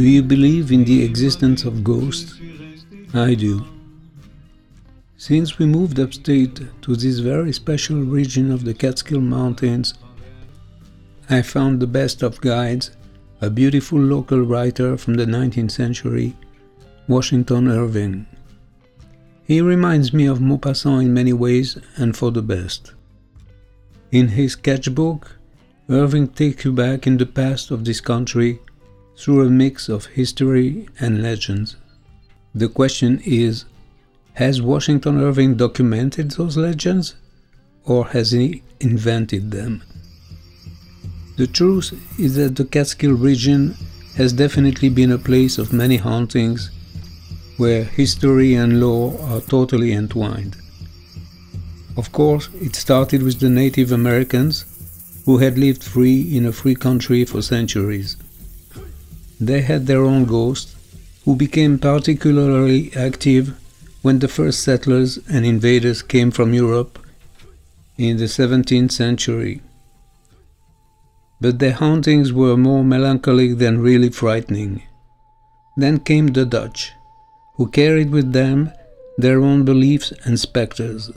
Do you believe in the existence of ghosts? I do. Since we moved upstate to this very special region of the Catskill Mountains, I found the best of guides, a beautiful local writer from the 19th century, Washington Irving. He reminds me of Maupassant in many ways and for the best. In his sketchbook, Irving takes you back in the past of this country through a mix of history and legends. The question is Has Washington Irving documented those legends, or has he invented them? The truth is that the Catskill region has definitely been a place of many hauntings where history and lore are totally entwined. Of course, it started with the Native Americans who had lived free in a free country for centuries. They had their own ghosts, who became particularly active when the first settlers and invaders came from Europe in the 17th century. But their hauntings were more melancholic than really frightening. Then came the Dutch, who carried with them their own beliefs and specters.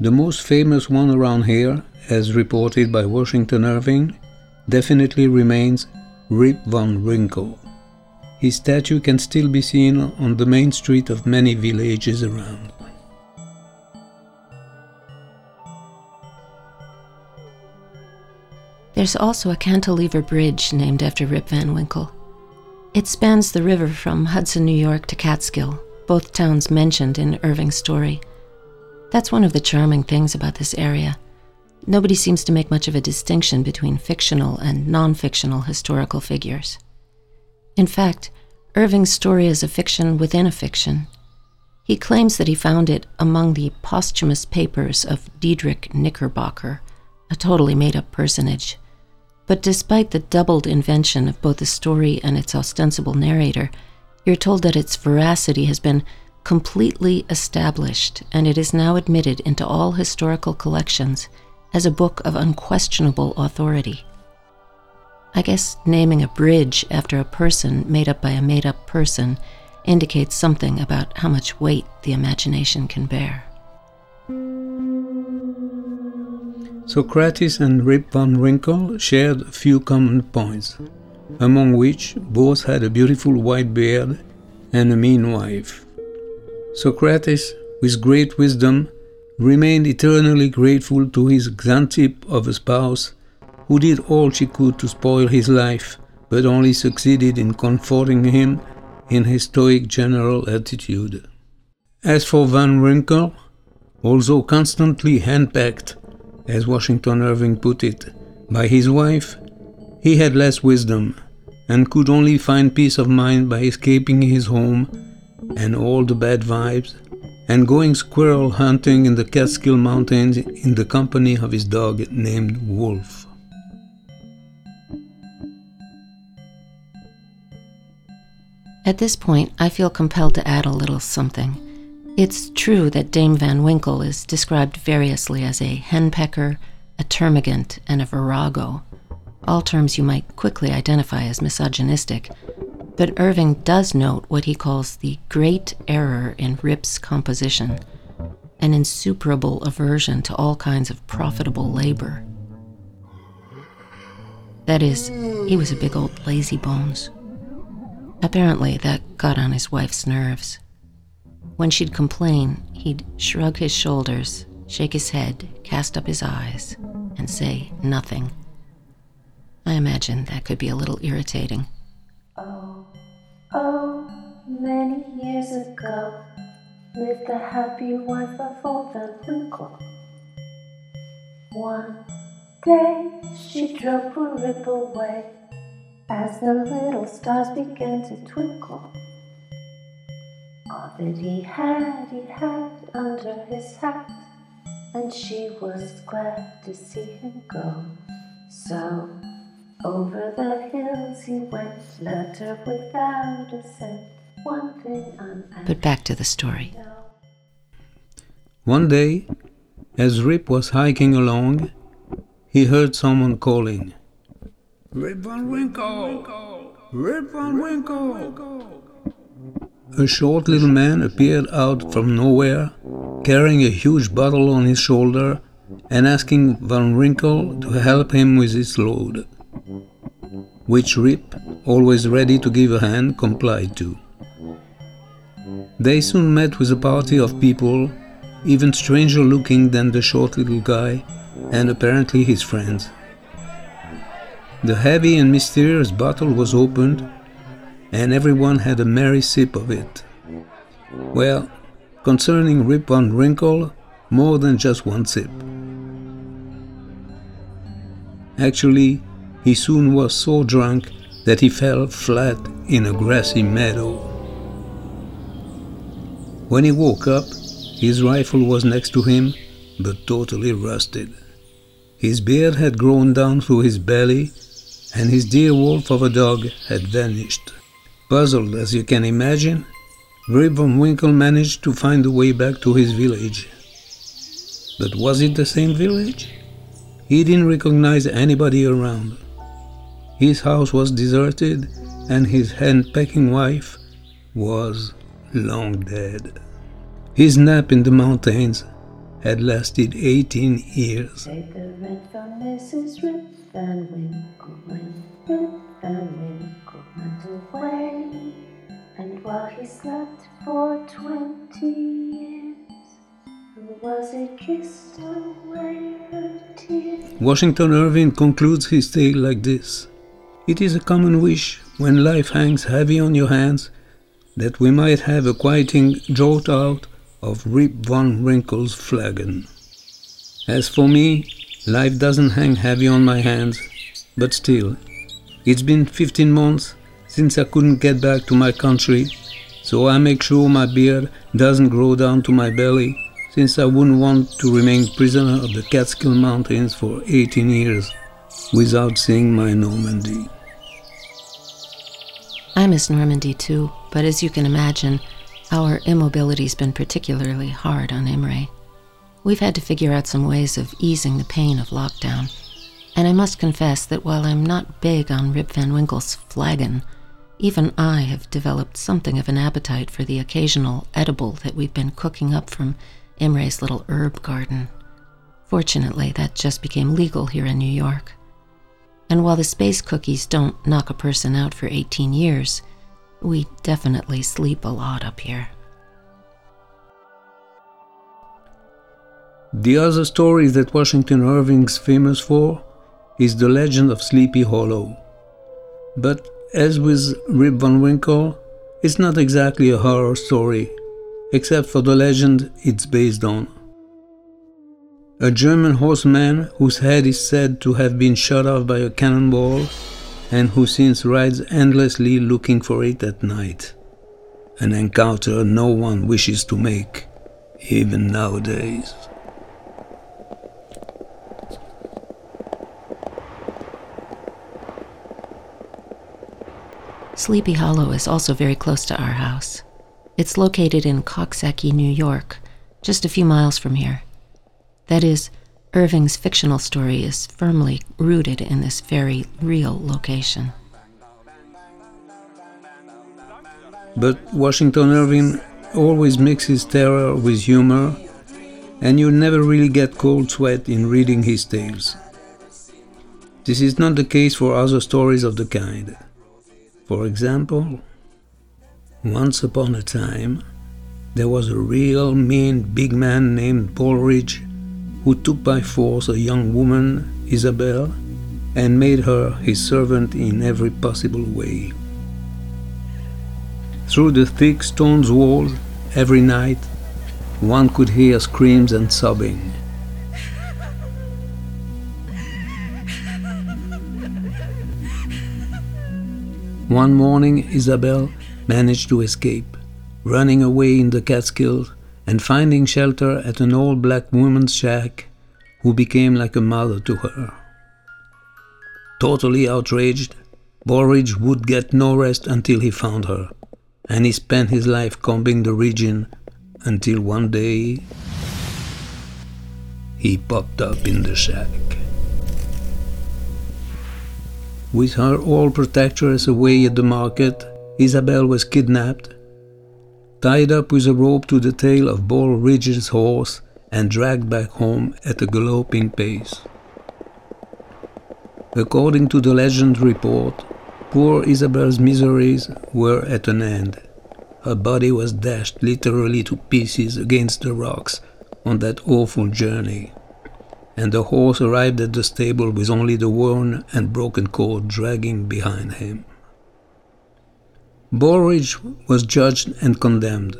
The most famous one around here, as reported by Washington Irving, definitely remains Rip Van Winkle. His statue can still be seen on the main street of many villages around. There's also a cantilever bridge named after Rip Van Winkle. It spans the river from Hudson, New York to Catskill, both towns mentioned in Irving's story. That's one of the charming things about this area. Nobody seems to make much of a distinction between fictional and non fictional historical figures. In fact, Irving's story is a fiction within a fiction. He claims that he found it among the posthumous papers of Diedrich Knickerbocker, a totally made up personage. But despite the doubled invention of both the story and its ostensible narrator, you're told that its veracity has been completely established and it is now admitted into all historical collections as a book of unquestionable authority. I guess naming a bridge after a person made up by a made up person indicates something about how much weight the imagination can bear. Socrates and Rip Van Winkle shared a few common points, among which both had a beautiful white beard and a mean wife. Socrates, with great wisdom, remained eternally grateful to his Xanthippe of a spouse who did all she could to spoil his life, but only succeeded in comforting him in his stoic general attitude. As for Van Winkle, although constantly henpecked, as Washington Irving put it, by his wife, he had less wisdom and could only find peace of mind by escaping his home and all the bad vibes and going squirrel hunting in the Catskill Mountains in the company of his dog named Wolf. At this point, I feel compelled to add a little something. It's true that Dame Van Winkle is described variously as a henpecker, a termagant, and a virago, all terms you might quickly identify as misogynistic, but Irving does note what he calls the great error in Rip's composition, an insuperable aversion to all kinds of profitable labor. That is, he was a big old lazy bones. Apparently, that got on his wife's nerves. When she'd complain, he'd shrug his shoulders, shake his head, cast up his eyes, and say nothing. I imagine that could be a little irritating. Many years ago lived a happy wife of old Van Winkle. One day she drove poor Rip away as the little stars began to twinkle. All that he had, he had under his hat, and she was glad to see him go. So over the hills he went, her without a cent. One thing I'm But back to the story. One day, as Rip was hiking along, he heard someone calling, Rip Van Winkle! Rip Van Winkle! A short little man appeared out from nowhere, carrying a huge bottle on his shoulder and asking Van Winkle to help him with his load, which Rip, always ready to give a hand, complied to. They soon met with a party of people, even stranger looking than the short little guy, and apparently his friends. The heavy and mysterious bottle was opened, and everyone had a merry sip of it. Well, concerning Rip Van Winkle, more than just one sip. Actually, he soon was so drunk that he fell flat in a grassy meadow. When he woke up, his rifle was next to him, but totally rusted. His beard had grown down through his belly, and his dear wolf of a dog had vanished. Puzzled as you can imagine, Rip Van Winkle managed to find a way back to his village. But was it the same village? He didn't recognize anybody around. His house was deserted, and his hand-pecking wife was long dead. His nap in the mountains had lasted 18 years. Say the rent from Mrs. Rip Van Winkle when Rip Van Winkle went away. And while he slept for twenty years, was it kissed away her tears? Washington Irving concludes his tale like this It is a common wish, when life hangs heavy on your hands, that we might have a quieting draught out of Rip Van Winkle's flagon. As for me, life doesn't hang heavy on my hands, but still, it's been 15 months since I couldn't get back to my country, so I make sure my beard doesn't grow down to my belly, since I wouldn't want to remain prisoner of the Catskill Mountains for 18 years without seeing my Normandy. I miss Normandy too, but as you can imagine, our immobility's been particularly hard on Imre. We've had to figure out some ways of easing the pain of lockdown. And I must confess that while I'm not big on Rip Van Winkle's flagon, even I have developed something of an appetite for the occasional edible that we've been cooking up from Imre's little herb garden. Fortunately, that just became legal here in New York. And while the space cookies don't knock a person out for 18 years, we definitely sleep a lot up here. The other story that Washington Irving's famous for is the legend of Sleepy Hollow. But as with Rip Van Winkle, it's not exactly a horror story, except for the legend it's based on. A German horseman whose head is said to have been shot off by a cannonball and who since rides endlessly looking for it at night. An encounter no one wishes to make, even nowadays. Sleepy Hollow is also very close to our house. It's located in Coxsackie, New York, just a few miles from here. That is, Irving's fictional story is firmly rooted in this very real location. But Washington Irving always mixes terror with humor, and you never really get cold sweat in reading his tales. This is not the case for other stories of the kind. For example, once upon a time, there was a real mean big man named Bullridge who took by force a young woman, Isabel, and made her his servant in every possible way. Through the thick stone wall, every night, one could hear screams and sobbing. One morning, Isabel managed to escape, running away in the Catskills and finding shelter at an old black woman's shack who became like a mother to her. Totally outraged, Bullridge would get no rest until he found her, and he spent his life combing the region until one day he popped up in the shack. With her old protectress away at the market, Isabel was kidnapped, tied up with a rope to the tail of Ball Ridge's horse, and dragged back home at a galloping pace. According to the legend report, poor Isabel's miseries were at an end. Her body was dashed literally to pieces against the rocks on that awful journey, and the horse arrived at the stable with only the worn and broken cord dragging behind him. Ball Ridge was judged and condemned,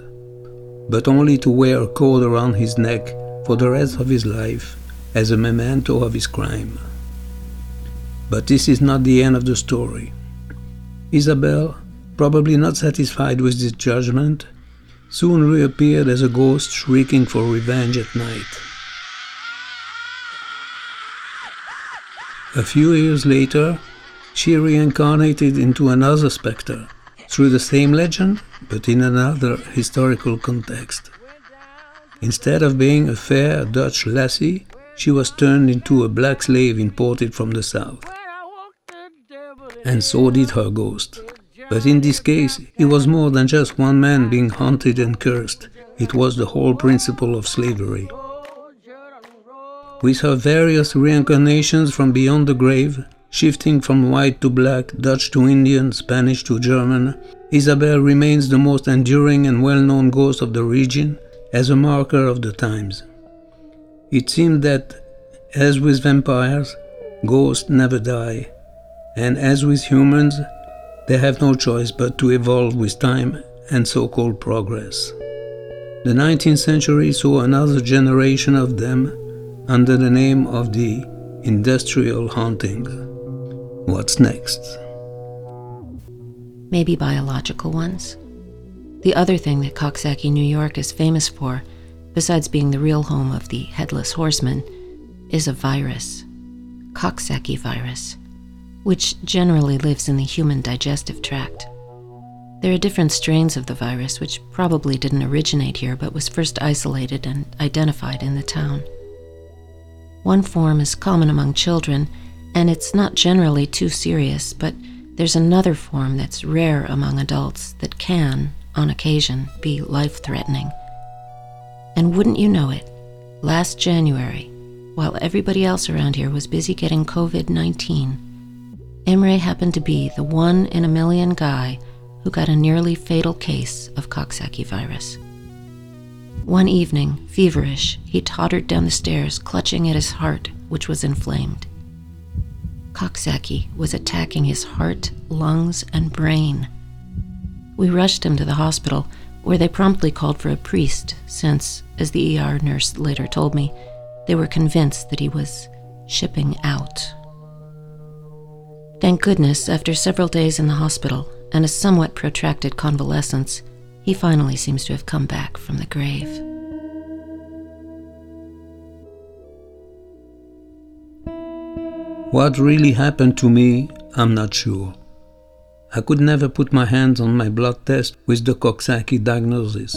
but only to wear a cord around his neck for the rest of his life as a memento of his crime. But this is not the end of the story. Isabel, probably not satisfied with this judgment, soon reappeared as a ghost shrieking for revenge at night. A few years later, she reincarnated into another spectre, through the same legend, but in another historical context. Instead of being a fair Dutch lassie, she was turned into a black slave imported from the south. And so did her ghost. But in this case, it was more than just one man being haunted and cursed. It was the whole principle of slavery. With her various reincarnations from beyond the grave, shifting from white to black, Dutch to Indian, Spanish to German, Isabel remains the most enduring and well known ghost of the region as a marker of the times. It seemed that, as with vampires, ghosts never die, and as with humans, they have no choice but to evolve with time and so called progress. The 19th century saw another generation of them under the name of the industrial haunting. What's next? Maybe biological ones. The other thing that Coxsackie, New York is famous for, besides being the real home of the headless horseman, is a virus Coxsackie virus which generally lives in the human digestive tract. There are different strains of the virus, which probably didn't originate here but was first isolated and identified in the town. One form is common among children, and it's not generally too serious, but there's another form that's rare among adults that can, on occasion, be life threatening. And wouldn't you know it, last January, while everybody else around here was busy getting COVID 19, Imre happened to be the one in a million guy who got a nearly fatal case of Coxsackie virus. One evening, feverish, he tottered down the stairs, clutching at his heart, which was inflamed. Coxsackie was attacking his heart, lungs, and brain. We rushed him to the hospital, where they promptly called for a priest, since, as the ER nurse later told me, they were convinced that he was shipping out Thank goodness, after several days in the hospital and a somewhat protracted convalescence, he finally seems to have come back from the grave. What really happened to me, I'm not sure. I could never put my hands on my blood test with the Coxsackie diagnosis.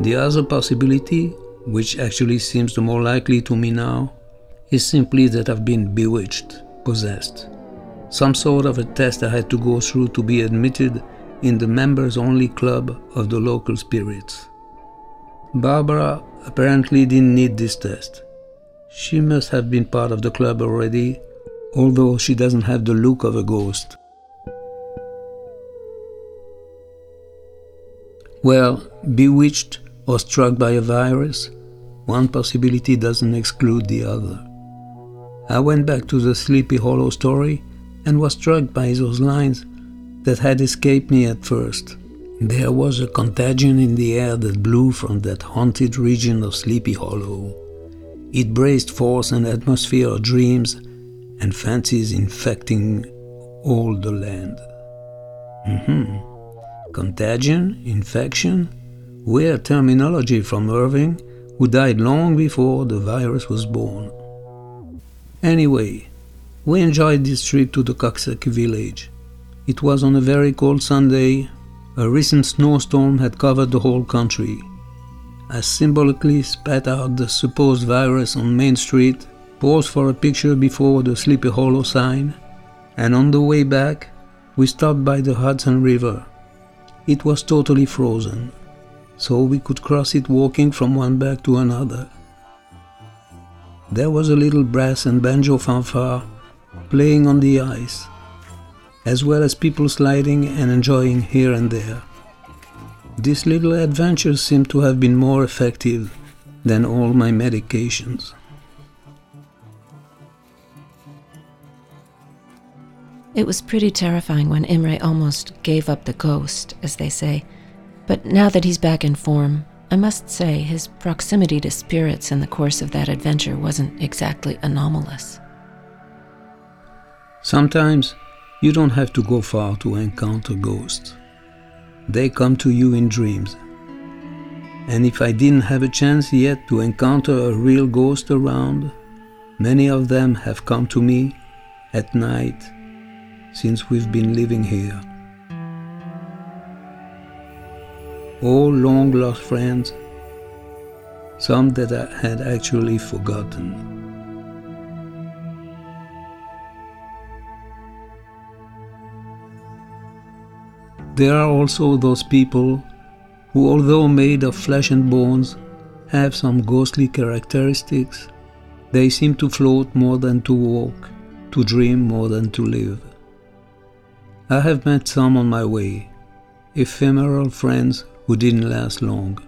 The other possibility, which actually seems the more likely to me now, is simply that I've been bewitched, possessed some sort of a test I had to go through to be admitted in the members only club of the local spirits. Barbara apparently didn't need this test. She must have been part of the club already, although she doesn't have the look of a ghost. Well, bewitched or struck by a virus, one possibility doesn't exclude the other. I went back to the Sleepy Hollow story and was struck by those lines that had escaped me at first. There was a contagion in the air that blew from that haunted region of Sleepy Hollow. It braced forth an atmosphere of dreams and fancies infecting all the land. Mm-hmm. Contagion, infection, weird terminology from Irving, who died long before the virus was born. Anyway, we enjoyed this trip to the Coxsackie village. It was on a very cold Sunday. A recent snowstorm had covered the whole country. I symbolically spat out the supposed virus on Main Street, paused for a picture before the Sleepy Hollow sign, And on the way back, we stopped by the Hudson River. It was totally frozen, so we could cross it walking from one bank to another. There was a little brass and banjo fanfare playing on the ice, as well as people sliding and enjoying here and there. This little adventure seemed to have been more effective than all my medications. It was pretty terrifying when Imre almost gave up the ghost, as they say. But now that he's back in form, I must say his proximity to spirits in the course of that adventure wasn't exactly anomalous. Sometimes you don't have to go far to encounter ghosts. They come to you in dreams. And if I didn't have a chance yet to encounter a real ghost around, many of them have come to me at night since we've been living here. Oh, All long lost friends, some that I had actually forgotten. There are also those people who, although made of flesh and bones, have some ghostly characteristics. They seem to float more than to walk, to dream more than to live. I have met some on my way, ephemeral friends who didn't last long.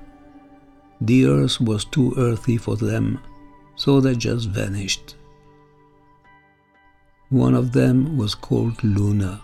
The earth was too earthy for them, so they just vanished. One of them was called Luna.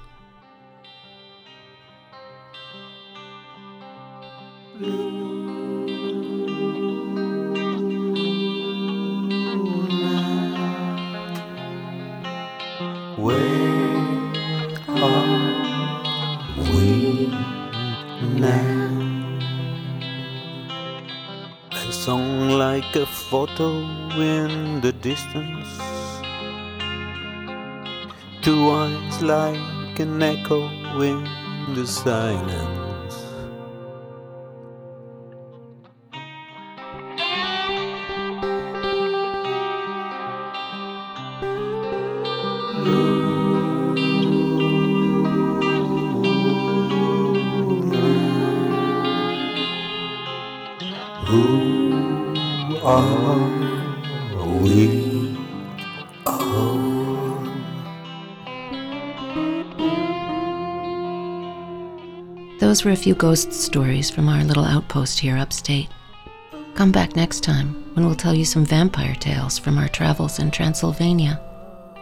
Photo in the distance. Two eyes like an echo in the silence. Those were a few ghost stories from our little outpost here upstate. Come back next time when we'll tell you some vampire tales from our travels in Transylvania,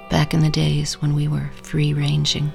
back in the days when we were free ranging.